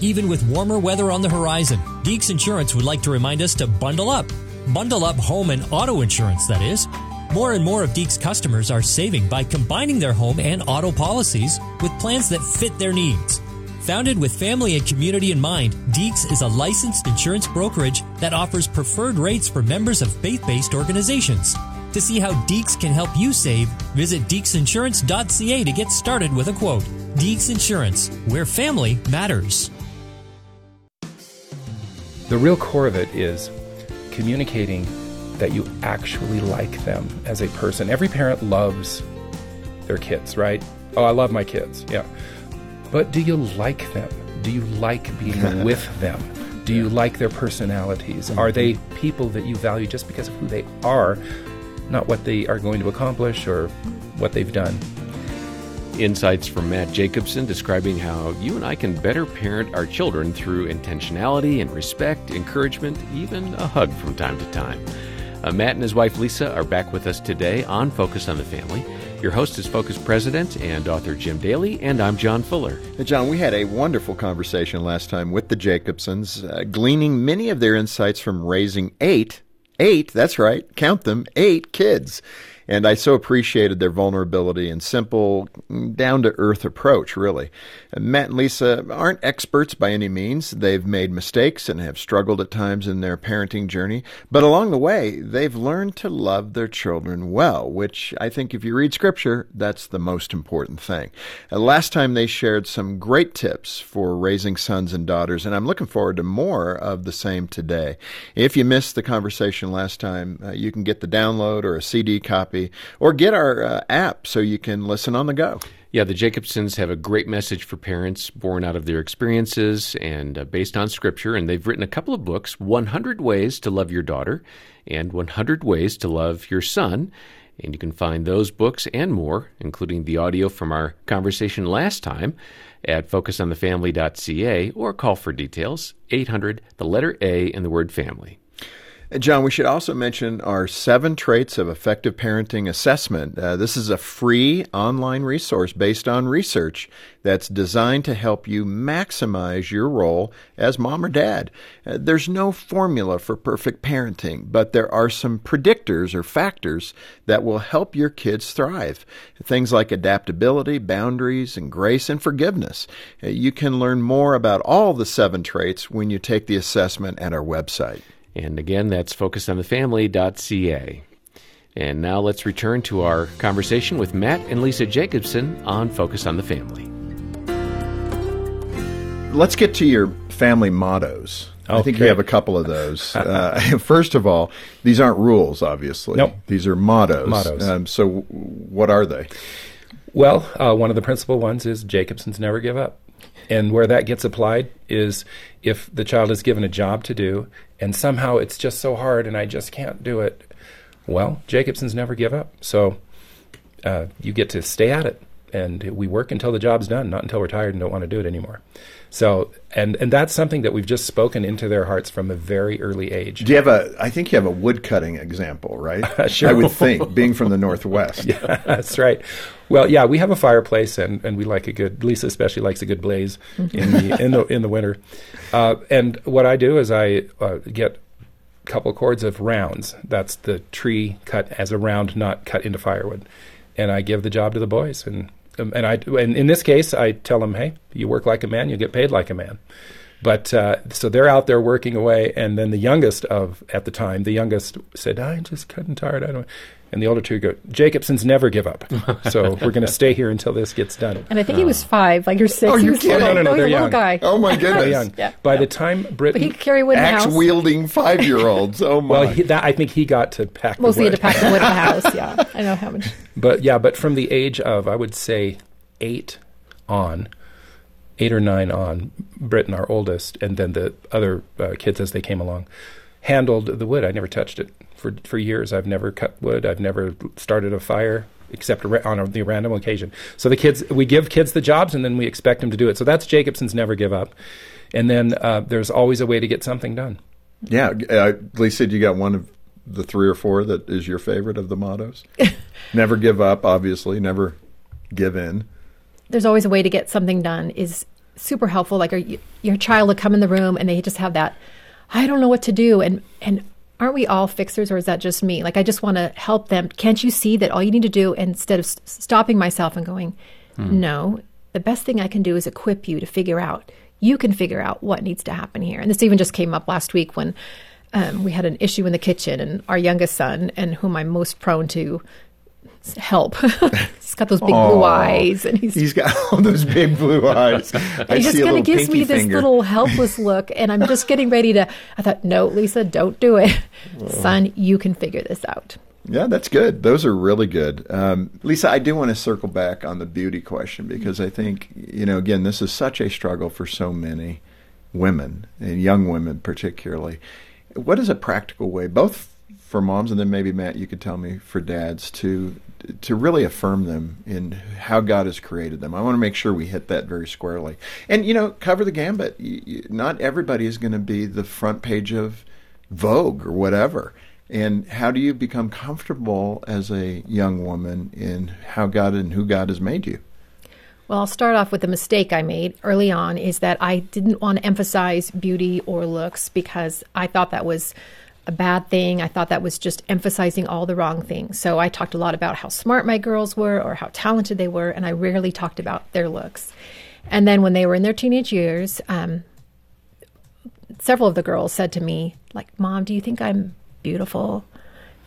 Even with warmer weather on the horizon, Deeks Insurance would like to remind us to bundle up. Bundle up home and auto insurance, that is. More and more of Deeks customers are saving by combining their home and auto policies with plans that fit their needs. Founded with family and community in mind, Deeks is a licensed insurance brokerage that offers preferred rates for members of faith based organizations. To see how Deeks can help you save, visit deeksinsurance.ca to get started with a quote. Deeks Insurance, where family matters. The real core of it is communicating that you actually like them as a person. Every parent loves their kids, right? Oh, I love my kids. Yeah. But do you like them? Do you like being with them? Do you like their personalities? Are they mm-hmm. people that you value just because of who they are, not what they are going to accomplish or what they've done? Insights from Matt Jacobson describing how you and I can better parent our children through intentionality and respect, encouragement, even a hug from time to time. Uh, Matt and his wife Lisa are back with us today on Focus on the Family. Your host is Focus President and author Jim Daly, and I'm John Fuller. Hey, John, we had a wonderful conversation last time with the Jacobsons, uh, gleaning many of their insights from raising eight, eight, that's right, count them, eight kids. And I so appreciated their vulnerability and simple, down to earth approach, really. Matt and Lisa aren't experts by any means. They've made mistakes and have struggled at times in their parenting journey. But along the way, they've learned to love their children well, which I think if you read scripture, that's the most important thing. Uh, last time they shared some great tips for raising sons and daughters, and I'm looking forward to more of the same today. If you missed the conversation last time, uh, you can get the download or a CD copy or get our uh, app so you can listen on the go. Yeah, the Jacobsons have a great message for parents born out of their experiences and uh, based on scripture. And they've written a couple of books 100 Ways to Love Your Daughter and 100 Ways to Love Your Son. And you can find those books and more, including the audio from our conversation last time, at focusonthefamily.ca or call for details 800, the letter A, and the word family. John, we should also mention our seven traits of effective parenting assessment. Uh, this is a free online resource based on research that's designed to help you maximize your role as mom or dad. Uh, there's no formula for perfect parenting, but there are some predictors or factors that will help your kids thrive. Things like adaptability, boundaries, and grace and forgiveness. Uh, you can learn more about all the seven traits when you take the assessment at our website. And again, that's focusonthefamily.ca. And now let's return to our conversation with Matt and Lisa Jacobson on Focus on the Family. Let's get to your family mottos. Okay. I think you have a couple of those. uh, first of all, these aren't rules, obviously. Nope. These are mottos. Mottos. Um, so, what are they? Well, uh, one of the principal ones is Jacobson's never give up. And where that gets applied is if the child is given a job to do and somehow it's just so hard and I just can't do it. Well, Jacobson's never give up. So uh, you get to stay at it. And we work until the job's done, not until we're tired and don't want to do it anymore. So, and and that's something that we've just spoken into their hearts from a very early age. Do you have a? I think you have a wood cutting example, right? sure. I would think, being from the northwest. yeah, that's right. Well, yeah, we have a fireplace, and, and we like a good. Lisa especially likes a good blaze in the in the in the winter. Uh, and what I do is I uh, get a couple cords of rounds. That's the tree cut as a round, not cut into firewood. And I give the job to the boys, and and I and in this case, I tell them, hey, you work like a man, you get paid like a man. But uh, so they're out there working away, and then the youngest of at the time, the youngest said, "I'm just cutting tired. I don't." And the older two go, Jacobsons never give up. So we're going to stay here until this gets done. And I think he was five, like you're six. Oh, you was kidding? little, No, no, no, oh, they're a little young. guy. Oh my They're goodness! young. Yeah. By Yeah. the time But Britain, he carry wood Axe wielding five year olds. Oh my! well, he, that, I think he got to pack Mostly the he wood. had to pack the wood in the house. Yeah, I know how much. But yeah, but from the age of I would say eight on, eight or nine on, Britain, our oldest, and then the other uh, kids as they came along, handled the wood. I never touched it for for years. I've never cut wood. I've never started a fire except on a, the random occasion. So the kids, we give kids the jobs, and then we expect them to do it. So that's Jacobson's never give up. And then uh, there's always a way to get something done. yeah, uh, Lisa, you got one of the three or four that is your favorite of the mottos? never give up, obviously. Never give in. There's always a way to get something done. Is super helpful. Like, are you, your child will come in the room and they just have that, I don't know what to do, and and aren't we all fixers, or is that just me? Like, I just want to help them. Can't you see that all you need to do, instead of s- stopping myself and going, no, the best thing I can do is equip you to figure out. You can figure out what needs to happen here. And this even just came up last week when um, we had an issue in the kitchen, and our youngest son, and whom I'm most prone to help, he's got those big blue eyes, and he's He's got all those big blue eyes. I he just kind of gives me this little helpless look, and I'm just getting ready to. I thought, no, Lisa, don't do it, son. You can figure this out. Yeah, that's good. Those are really good. Um, Lisa, I do want to circle back on the beauty question because I think, you know, again, this is such a struggle for so many women, and young women particularly. What is a practical way, both for moms and then maybe Matt, you could tell me for dads to to really affirm them in how God has created them. I want to make sure we hit that very squarely, and you know, cover the gambit. Not everybody is going to be the front page of Vogue or whatever. And how do you become comfortable as a young woman in how God and who God has made you? Well, I'll start off with the mistake I made early on is that I didn't want to emphasize beauty or looks because I thought that was a bad thing. I thought that was just emphasizing all the wrong things. So I talked a lot about how smart my girls were or how talented they were, and I rarely talked about their looks. And then when they were in their teenage years, um, several of the girls said to me, like, "Mom, do you think I'm beautiful?"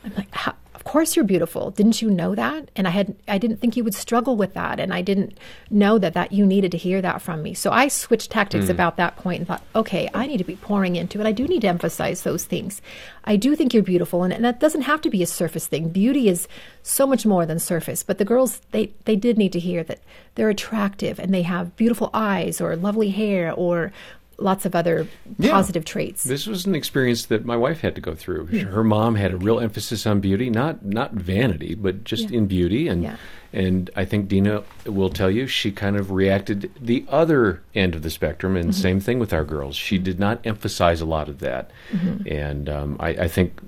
I'm like, How, "Of course you're beautiful. Didn't you know that?" And I had I didn't think you would struggle with that, and I didn't know that that you needed to hear that from me. So I switched tactics mm. about that point and thought, "Okay, I need to be pouring into it. I do need to emphasize those things. I do think you're beautiful, and, and that doesn't have to be a surface thing. Beauty is so much more than surface. But the girls, they they did need to hear that they're attractive and they have beautiful eyes or lovely hair or lots of other Yeah. positive traits. This was an experience that my wife had to go through. Her mom had a real emphasis on beauty, not not vanity, but just Yeah. in beauty. And Yeah. and I think Dena will tell you she kind of reacted the other end of the spectrum. And Mm-hmm. same thing with our girls. She did not emphasize a lot of that. Mm-hmm. And um, I, I think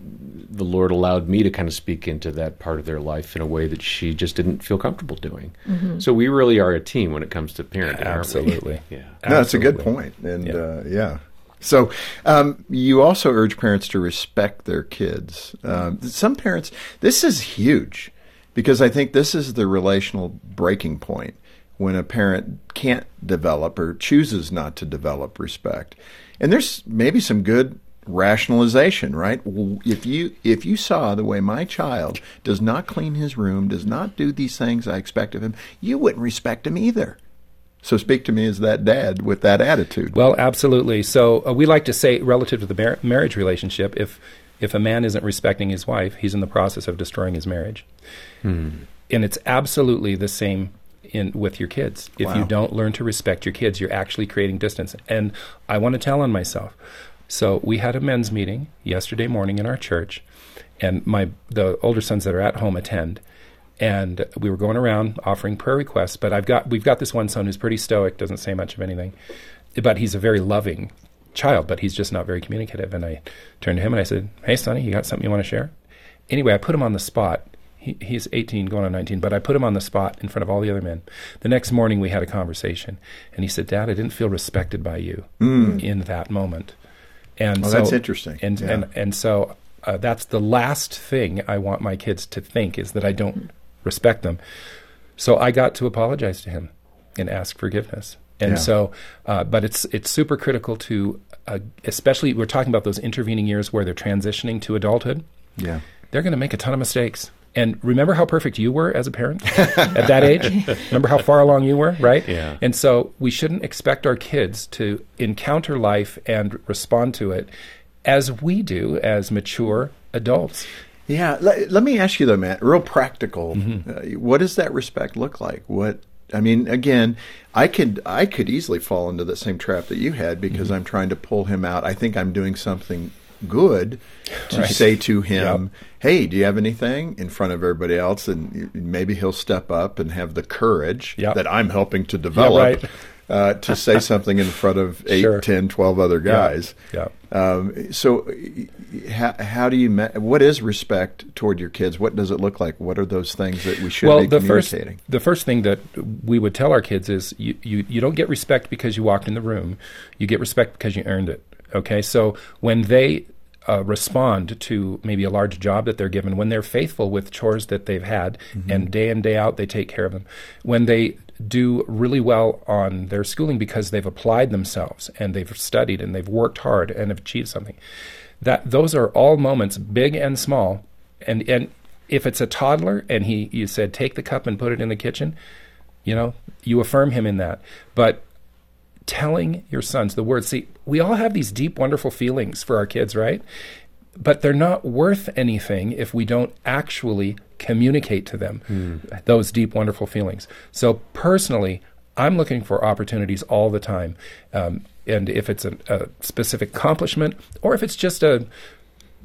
the Lord allowed me to kind of speak into that part of their life in a way that she just didn't feel comfortable doing. Mm-hmm. So we really are a team when it comes to parenting. aren't we? Absolutely. Yeah. No, that's a good point. And Yeah. uh, yeah. So um, you also urge parents to respect their kids. Um, some parents, this is huge because I think this is the relational breaking point when a parent can't develop or chooses not to develop respect. And there's maybe some good rationalization, right? If you if you saw the way my child does not clean his room, does not do these things I expect of him, you wouldn't respect him either. So speak to me as that dad with that attitude. Well, absolutely. So uh, we like to say, relative to the mar- marriage relationship, if if a man isn't respecting his wife, he's in the process of destroying his marriage. And it's absolutely the same in with your kids. If Wow. you don't learn to respect your kids, you're actually creating distance. And I want to tell on myself. So we had a men's meeting yesterday morning in our church, and my the older sons that are at home attend. And we were going around offering prayer requests, but I've got we've got this one son who's pretty stoic, doesn't say much of anything, but he's a very loving child, but he's just not very communicative. And I turned to him and I said, "Hey, Sonny, you got something you want to share?" Anyway, I put him on the spot. He, he's 18, going on 19, but I put him on the spot in front of all the other men. The next morning, we had a conversation, and he said, "Dad, I didn't feel respected by you mm. in that moment." And Oh, so, that's interesting. And Yeah. and and so uh, that's the last thing I want my kids to think is that I don't respect them. So I got to apologize to him and ask forgiveness. And Yeah. so, uh, but it's it's super critical to, uh, especially we're talking about those intervening years where they're transitioning to adulthood. Yeah. They're going to make a ton of mistakes. And remember how perfect you were as a parent at that age? Remember how far along you were, right? Yeah. And so we shouldn't expect our kids to encounter life and respond to it as we do as mature adults. Yeah. Let, let me ask you though, Matt, real practical. Mm-hmm. Uh, what does that respect look like? What I mean, again, I could I could easily fall into the same trap that you had because Mm-hmm. I'm trying to pull him out. I think I'm doing something good to Right. say to him, "Hey, do you have anything?" in front of everybody else, and maybe he'll step up and have the courage Yep. that I'm helping to develop. right. uh, to say something in front of 8, Sure. 10, 12 other guys. Yeah. Um, so, how, how do you? What is respect toward your kids? What does it look like? What are those things that we should well, be the first the first thing that we would tell our kids is you, you you don't get respect because you walked in the room. You get respect because you earned it. Okay, so when they uh, respond to maybe a large job that they're given, when they're faithful with chores that they've had, and day in day out they take care of them, when they do really well on their schooling because they've applied themselves and they've studied and they've worked hard and have achieved something. That those are all moments, big and small, and and if it's a toddler and he you said take the cup and put it in the kitchen, you know you affirm him in that. But telling your sons the words, see, we all have these deep, wonderful feelings for our kids, right? But they're not worth anything if we don't actually communicate to them those deep, wonderful feelings. So personally, I'm looking for opportunities all the time. Um, and if it's a, a specific accomplishment or if it's just a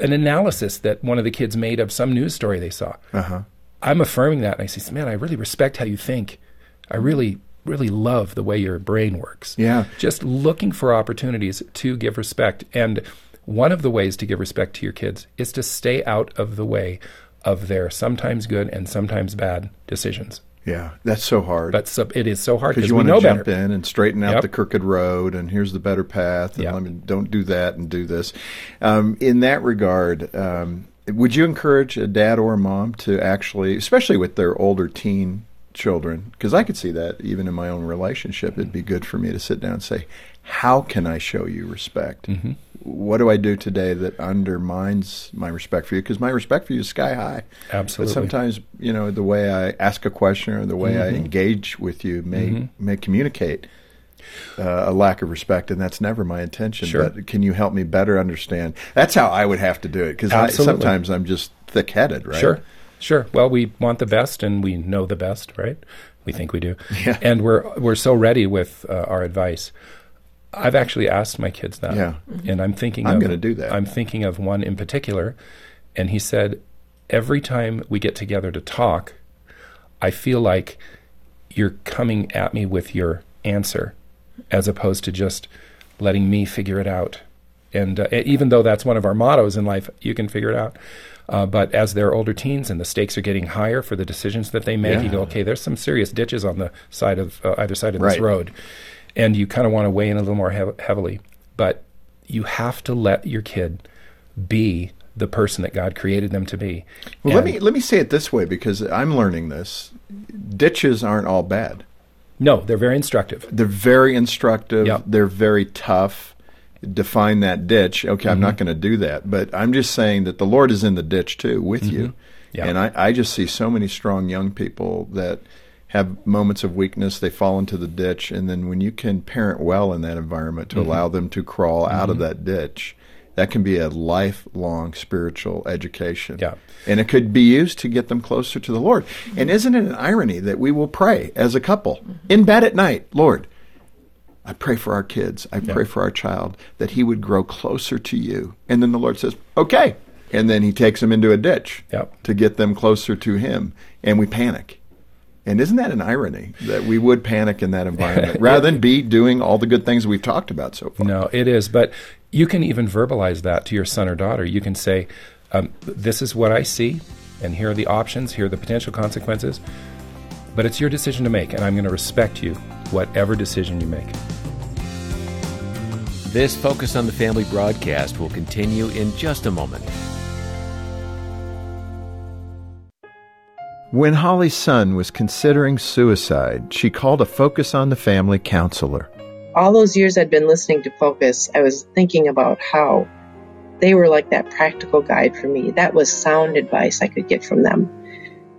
an analysis that one of the kids made of some news story they saw, Uh-huh. I'm affirming that. And I say, man, I really respect how you think. I really, really love the way your brain works. Yeah. Just looking for opportunities to give respect. And one of the ways to give respect to your kids is to stay out of the way of their sometimes good and sometimes bad decisions. Yeah, that's so hard. But so, it is so hard because you we want know to jump better. in and straighten out Yep. the crooked road, and here's the better path, and Yep. let me don't do that and do this. Um, in that regard, um, would you encourage a dad or a mom to actually, especially with their older teen children, because I could see that even in my own relationship, it'd be good for me to sit down and say, "How can I show you respect? Mm-hmm. What do I do today that undermines my respect for you? Because my respect for you is sky high. Absolutely. But sometimes, you know, the way I ask a question or the way I Mm-hmm. engage with you may may communicate uh, a lack of respect, and that's never my intention. Sure. But can you help me better understand? That's how I would have to do it because sometimes I'm just thick headed, right? Sure, sure. Well, we want the best, and we know the best, right? We think we do, Yeah. and we're we're so ready with uh, our advice. I've actually asked my kids that, Yeah. and I'm thinking I'm of- gonna do that. I'm thinking of one in particular, and he said, every time we get together to talk, I feel like you're coming at me with your answer, as opposed to just letting me figure it out. And uh, even though that's one of our mottos in life, you can figure it out. Uh, but as they're older teens and the stakes are getting higher for the decisions that they make, you go, okay, there's some serious ditches on the side of uh, either side of this road, and you kind of want to weigh in a little more heav- heavily. But you have to let your kid be the person that God created them to be. Well, let me let me say it this way because I'm learning this. Ditches aren't all bad. No, they're very instructive. They're very instructive. Yep. They're very tough. Define that ditch. Okay, I'm Mm-hmm. not going to do that. But I'm just saying that the Lord is in the ditch too with you. Mm-hmm. Yeah. And I, I just see so many strong young people that have moments of weakness. They fall into the ditch. And then when you can parent well in that environment to Mm-hmm. allow them to crawl out of that ditch, that can be a lifelong spiritual education. Yeah. And it could be used to get them closer to the Lord. And isn't it an irony that we will pray as a couple in bed at night, Lord, I pray for our kids. I pray for our child that he would grow closer to you. And then the Lord says, okay. And then he takes them into a ditch Yep. to get them closer to him. And we panic. And isn't that an irony that we would panic in that environment rather than be doing all the good things we've talked about so far? No, it is. But you can even verbalize that to your son or daughter. You can say, um, This is what I see, and here are the options, here are the potential consequences. But it's your decision to make, and I'm going to respect you, whatever decision you make. This Focus on the Family broadcast will continue in just a moment. When Holly's son was considering suicide, she called a Focus on the Family counselor. all those years I'd been listening to Focus, I was thinking about how they were like that practical guide for me. That was sound advice I could get from them.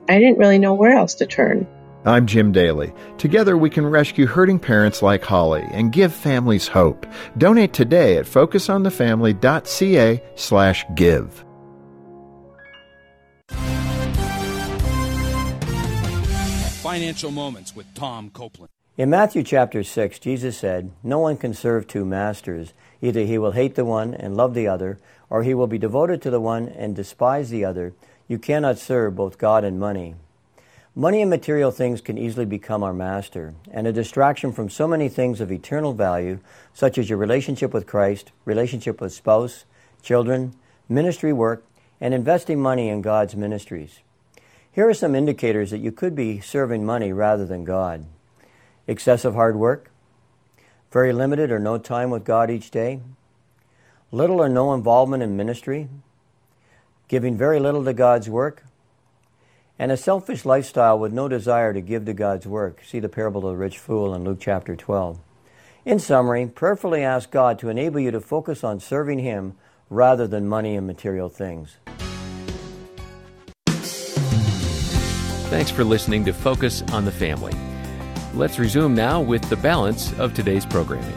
I didn't really know where else to turn. I'm Jim Daly. Together we can rescue hurting parents like Holly and give families hope. Donate today at focusonthefamily.ca slash give. Financial Moments with Tom Copeland. In Matthew chapter 6, Jesus said, No one can serve two masters. Either he will hate the one and love the other, or he will be devoted to the one and despise the other. You cannot serve both God and money. Money and material things can easily become our master and a distraction from so many things of eternal value, such as your relationship with Christ, relationship with spouse, children, ministry work, and investing money in God's ministries. Here are some indicators that you could be serving money rather than God excessive hard work, very limited or no time with God each day, little or no involvement in ministry, giving very little to God's work, and a selfish lifestyle with no desire to give to God's work. See the parable of the rich fool in Luke chapter 12. In summary, prayerfully ask God to enable you to focus on serving Him rather than money and material things. Thanks for listening to Focus on the Family. Let's resume now with the balance of today's programming.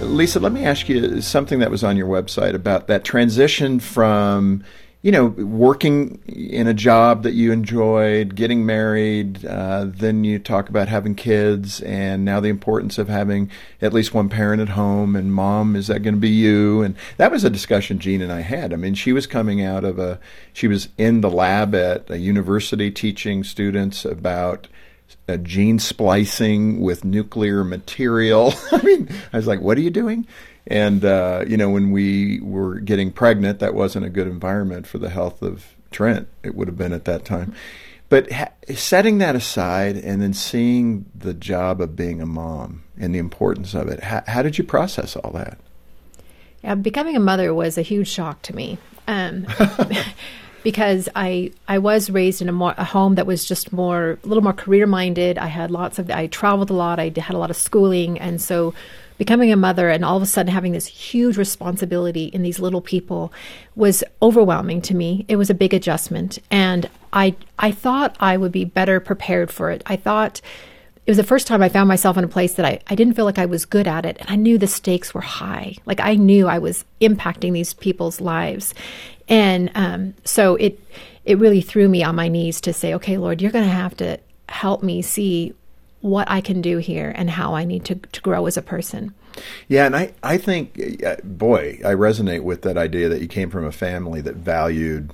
Lisa, let me ask you something that was on your website about that transition from you know, working in a job that you enjoyed, getting married, uh, then you talk about having kids, and now the importance of having at least one parent at home. And mom, is that going to be you? And that was a discussion Jean and I had. I mean, she was coming out of a, she was in the lab at a university teaching students about uh, gene splicing with nuclear material. I mean, I was like, what are you doing? And, uh, you know, when we were getting pregnant, that wasn't a good environment for the health of Trent. It would have been at that time. But ha- setting that aside and then seeing the job of being a mom and the importance of it, how, how did you process all that? Yeah, becoming a mother was a huge shock to me. Um, because I I was raised in a, more, a home that was just more a little more career minded. I had lots of I traveled a lot. I had a lot of schooling, and so becoming a mother and all of a sudden having this huge responsibility in these little people was overwhelming to me. It was a big adjustment and I I thought I would be better prepared for it. I thought it was the first time I found myself in a place that I, I didn't feel like I was good at it. And I knew the stakes were high. Like I knew I was impacting these people's lives. And um, so it it really threw me on my knees to say, okay, Lord, you're going to have to help me see what I can do here and how I need to, to grow as a person. Yeah, and I, I think, uh, boy, I resonate with that idea that you came from a family that valued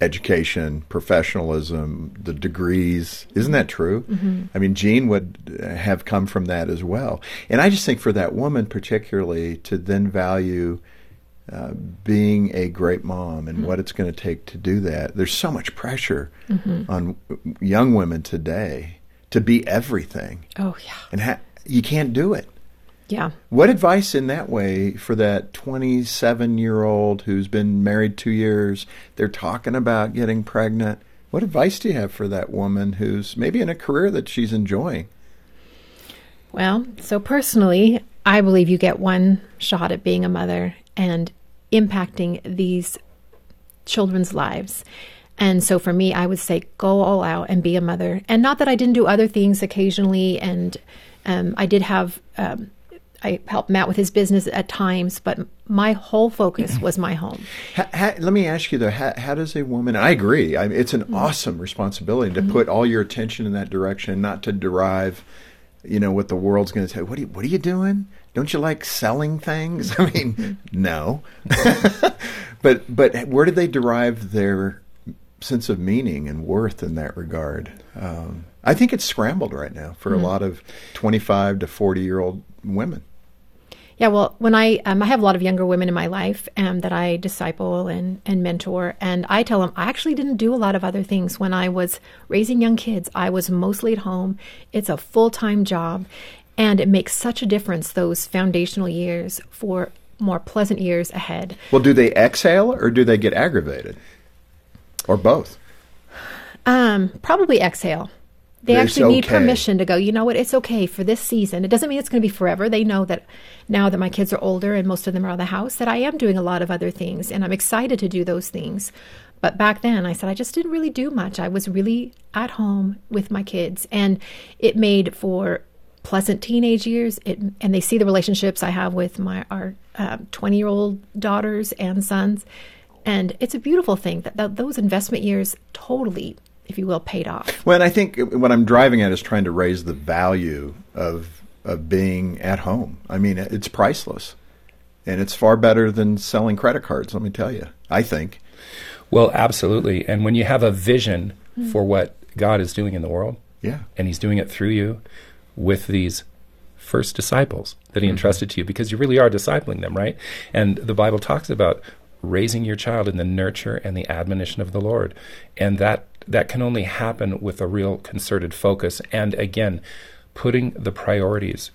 education, professionalism, the degrees. Isn't that true? Mm-hmm. I mean, Jean would have come from that as well. And I just think for that woman, particularly, to then value uh, being a great mom and mm-hmm. what it's going to take to do that, there's so much pressure mm-hmm. on young women today to be everything. Oh yeah. And ha- you can't do it. Yeah. What advice in that way for that 27 year old who's been married two years? They're talking about getting pregnant. What advice do you have for that woman who's maybe in a career that she's enjoying? Well, so personally, I believe you get one shot at being a mother and impacting these children's lives. And so for me, I would say go all out and be a mother. And not that I didn't do other things occasionally, and um, I did have. Um, I helped Matt with his business at times, but my whole focus was my home. How, how, let me ask you though: how, how, does a woman? I agree. I it's an mm-hmm. awesome responsibility to mm-hmm. put all your attention in that direction, not to derive, you know, what the world's going to say. What are you, What are you doing? Don't you like selling things? I mean, mm-hmm. no. but but where do they derive their sense of meaning and worth in that regard. Um, I think it's scrambled right now for mm-hmm. a lot of 25 to 40 year old women. Yeah, well, when I um, I have a lot of younger women in my life um, that I disciple and and mentor, and I tell them I actually didn't do a lot of other things when I was raising young kids. I was mostly at home. It's a full time job, and it makes such a difference those foundational years for more pleasant years ahead. Well, do they exhale or do they get aggravated? Or both? Um, probably exhale. They it's actually need permission to go, you know what, it's okay for this season. It doesn't mean it's going to be forever. They know that now that my kids are older and most of them are out of the house, that I am doing a lot of other things and I'm excited to do those things. But back then, I said I just didn't really do much. I was really at home with my kids, and it made for pleasant teenage years. It, and they see the relationships I have with my our twenty uh, year old daughters and sons, and it's a beautiful thing that, that those investment years totally, if you will, paid off. Well, and I think what I'm driving at is trying to raise the value of of being at home. I mean, it's priceless, and it's far better than selling credit cards. Let me tell you. I think. Well, absolutely. And when you have a vision mm-hmm. for what God is doing in the world. Yeah. And He's doing it through you with these first disciples that He mm-hmm. entrusted to you because you really are discipling them, right? And the Bible talks about raising your child in the nurture and the admonition of the Lord. And that that can only happen with a real concerted focus and again putting the priorities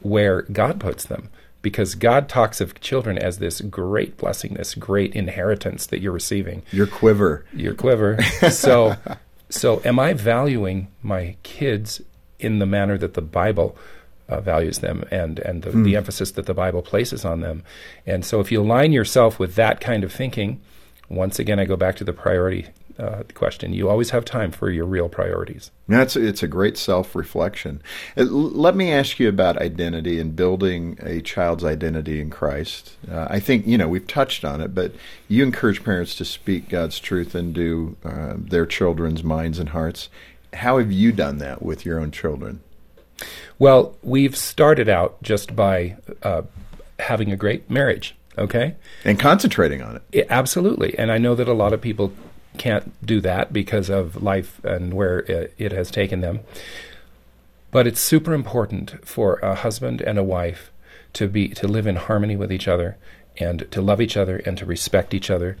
where God puts them because God talks of children as this great blessing, this great inheritance that you're receiving. Your quiver. Your quiver. so so am I valuing my kids in the manner that the Bible uh, values them and and the, the emphasis that the Bible places on them? And so if you align yourself with that kind of thinking, once again I go back to the priority uh, question. You always have time for your real priorities. That's it's a great self reflection. Let me ask you about identity and building a child's identity in Christ. Uh, I think you know we've touched on it, but you encourage parents to speak God's truth into uh, their children's minds and hearts. How have you done that with your own children? Well, we've started out just by uh, having a great marriage. Okay, And concentrating on it. I- absolutely, and I know that a lot of people can't do that because of life and where it, it has taken them. But it's super important for a husband and a wife to be to live in harmony with each other and to love each other and to respect each other.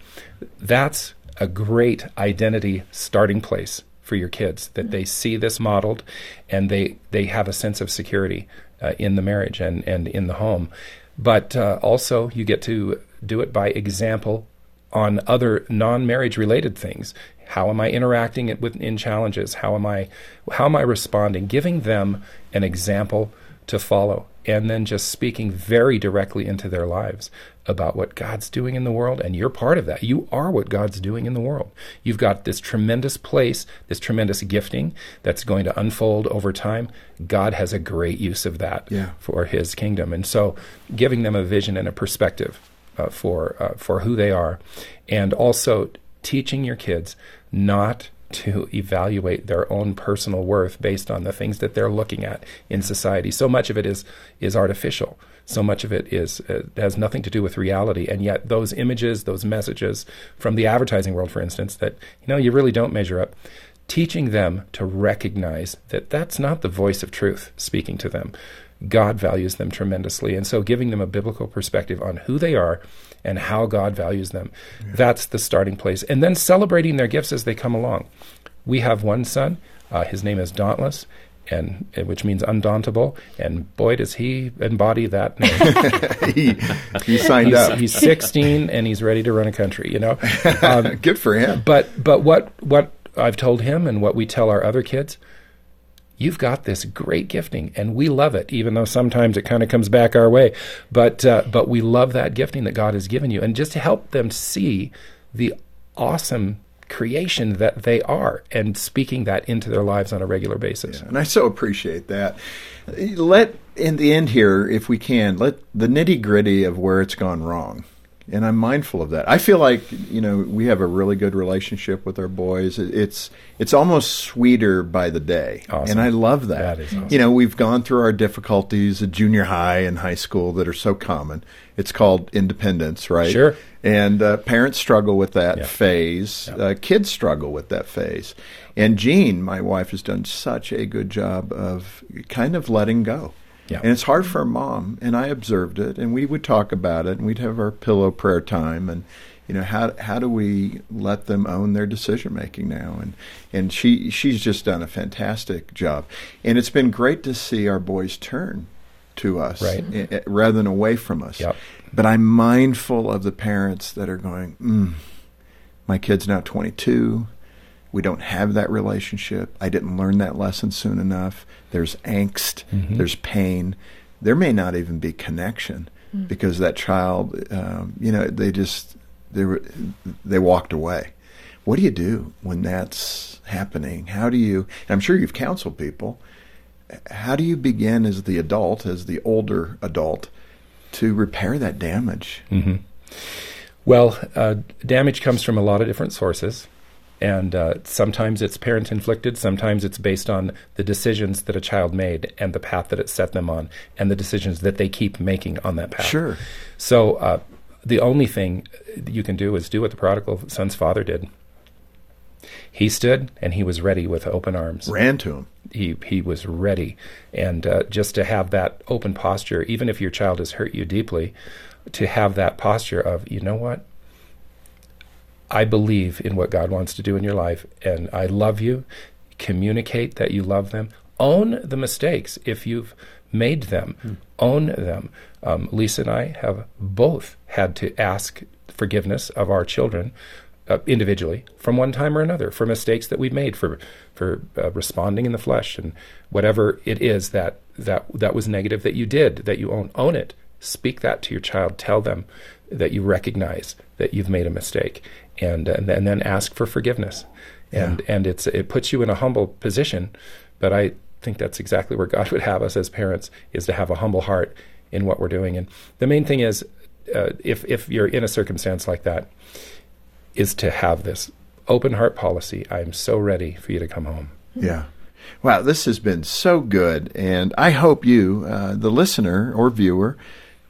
That's a great identity starting place for your kids that they see this modeled and they they have a sense of security uh, in the marriage and and in the home. But uh, also you get to do it by example on other non-marriage related things. How am I interacting it with in challenges? How am I how am I responding? Giving them an example to follow and then just speaking very directly into their lives about what God's doing in the world and you're part of that. You are what God's doing in the world. You've got this tremendous place, this tremendous gifting that's going to unfold over time. God has a great use of that Yeah. for his kingdom. And so giving them a vision and a perspective uh, for uh, for who they are, and also teaching your kids not to evaluate their own personal worth based on the things that they're looking at in society. So much of it is is artificial. So much of it is uh, has nothing to do with reality, and yet those images, those messages from the advertising world, for instance, that you know you really don't measure up. Teaching them to recognize that that's not the voice of truth speaking to them. God values them tremendously. And so giving them a biblical perspective on who they are and how God values them, that's the starting place. And then celebrating their gifts as they come along. We have one son, uh, his name is Dauntless. And which means undauntable, and boy does he embody that name. he, he signed he's, up. he's 16 and he's ready to run a country. You know, um, Good for him. but but what what I've told him and what we tell our other kids, you've got this great gifting, and we love it, even though sometimes it kind of comes back our way. But uh, but we love that gifting that God has given you, and just to help them see the awesome creation that they are, and speaking that into their lives on a regular basis. And I so appreciate that. Let, in the end here, if we can, let the nitty gritty of where it's gone wrong. And I'm mindful of that. I feel like you know we have a really good relationship with our boys. It's it's almost sweeter by the day, Awesome. and I love that. That is awesome. You know, we've gone through our difficulties at junior high and high school that are so common. It's called independence, right? Sure. And uh, parents struggle with that Yeah. phase. Uh, kids struggle with that phase. And Jean, my wife, has done such a good job of kind of letting go. Yeah. And it's hard for a mom, and I observed it, and we would talk about it, and we'd have our pillow prayer time, and you know how how do we let them own their decision making now? And and she she's just done a fantastic job, and it's been great to see our boys turn to us Right. i- i- rather than away from us. Yep. But I'm mindful of the parents that are going, mm, my kid's now 22. We don't have that relationship. I didn't learn that lesson soon enough. There's angst. There's pain. There may not even be connection because that child, um, you know, they just they were, they walked away. What do you do when that's happening? How do you? I'm sure you've counseled people. How do you begin as the adult, as the older adult, to repair that damage? Well, uh, damage comes from a lot of different sources. And uh, sometimes it's parent inflicted, sometimes it's based on the decisions that a child made and the path that it set them on, and the decisions that they keep making on that path. Sure. So uh, the only thing you can do is do what the prodigal son's father did. He stood and he was ready with open arms. Ran to him. He he was ready, and uh, just to have that open posture, even if your child has hurt you deeply, to have that posture of you know what. I believe in what God wants to do in your life, and I love you. Communicate that you love them. Own the mistakes if you've made them. Hmm. Own them. Um, Lisa and I have both had to ask forgiveness of our children uh, individually from one time or another for mistakes that we've made for for uh, responding in the flesh and whatever it is that that that was negative that you did that you own own it speak that to your child tell them that you recognize that you've made a mistake and and, and then ask for forgiveness and yeah. and it's it puts you in a humble position but I think that's exactly where God would have us as parents is to have a humble heart in what we're doing and the main thing is uh, if if you're in a circumstance like that is to have this open heart policy. I'm so ready for you to come home. Yeah. Wow, this has been so good. And I hope you, uh, the listener or viewer,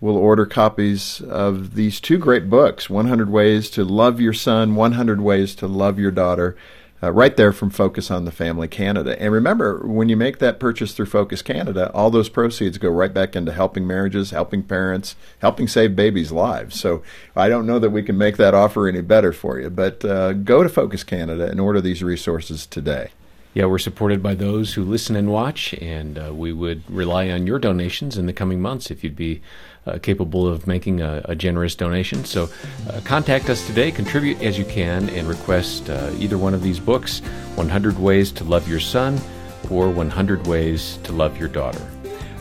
will order copies of these two great books 100 Ways to Love Your Son, 100 Ways to Love Your Daughter uh, right there from Focus on the Family Canada. And remember, when you make that purchase through Focus Canada, all those proceeds go right back into helping marriages, helping parents, helping save babies' lives. So I don't know that we can make that offer any better for you, but uh, go to Focus Canada and order these resources today. Yeah, we're supported by those who listen and watch, and uh, we would rely on your donations in the coming months if you'd be uh, capable of making a, a generous donation. So uh, contact us today, contribute as you can, and request uh, either one of these books 100 Ways to Love Your Son or 100 Ways to Love Your Daughter.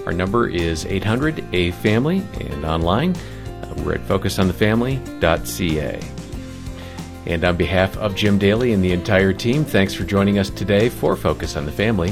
Our number is 800 A Family, and online uh, we're at focusonthefamily.ca. And on behalf of Jim Daly and the entire team, thanks for joining us today for Focus on the Family.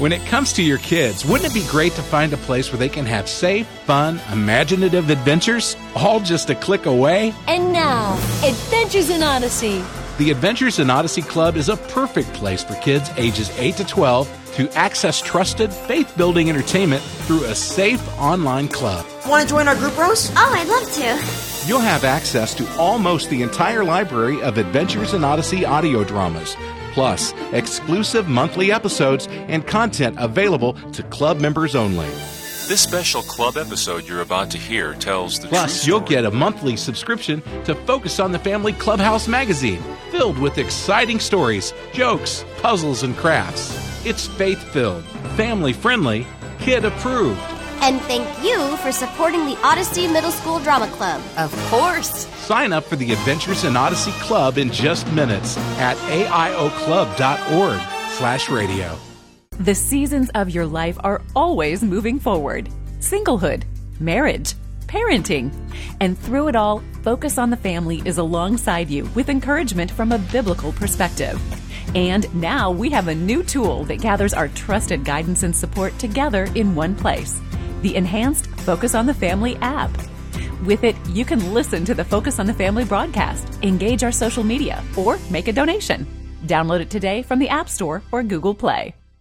When it comes to your kids, wouldn't it be great to find a place where they can have safe, fun, imaginative adventures, all just a click away? And now, Adventures in Odyssey. The Adventures in Odyssey Club is a perfect place for kids ages 8 to 12 to access trusted, faith building entertainment through a safe online club. Want to join our group, Rose? Oh, I'd love to. You'll have access to almost the entire library of Adventures in Odyssey audio dramas plus exclusive monthly episodes and content available to club members only. This special club episode you're about to hear tells the Plus, you'll get a monthly subscription to Focus on the Family Clubhouse magazine, filled with exciting stories, jokes, puzzles, and crafts. It's faith filled, family friendly, kid approved and thank you for supporting the Odyssey Middle School Drama Club. Of course. Sign up for the Adventures in Odyssey Club in just minutes at aioclub.org slash radio. The seasons of your life are always moving forward. Singlehood, marriage, parenting. And through it all, Focus on the Family is alongside you with encouragement from a biblical perspective. And now we have a new tool that gathers our trusted guidance and support together in one place the enhanced Focus on the Family app. With it, you can listen to the Focus on the Family broadcast, engage our social media, or make a donation. Download it today from the App Store or Google Play.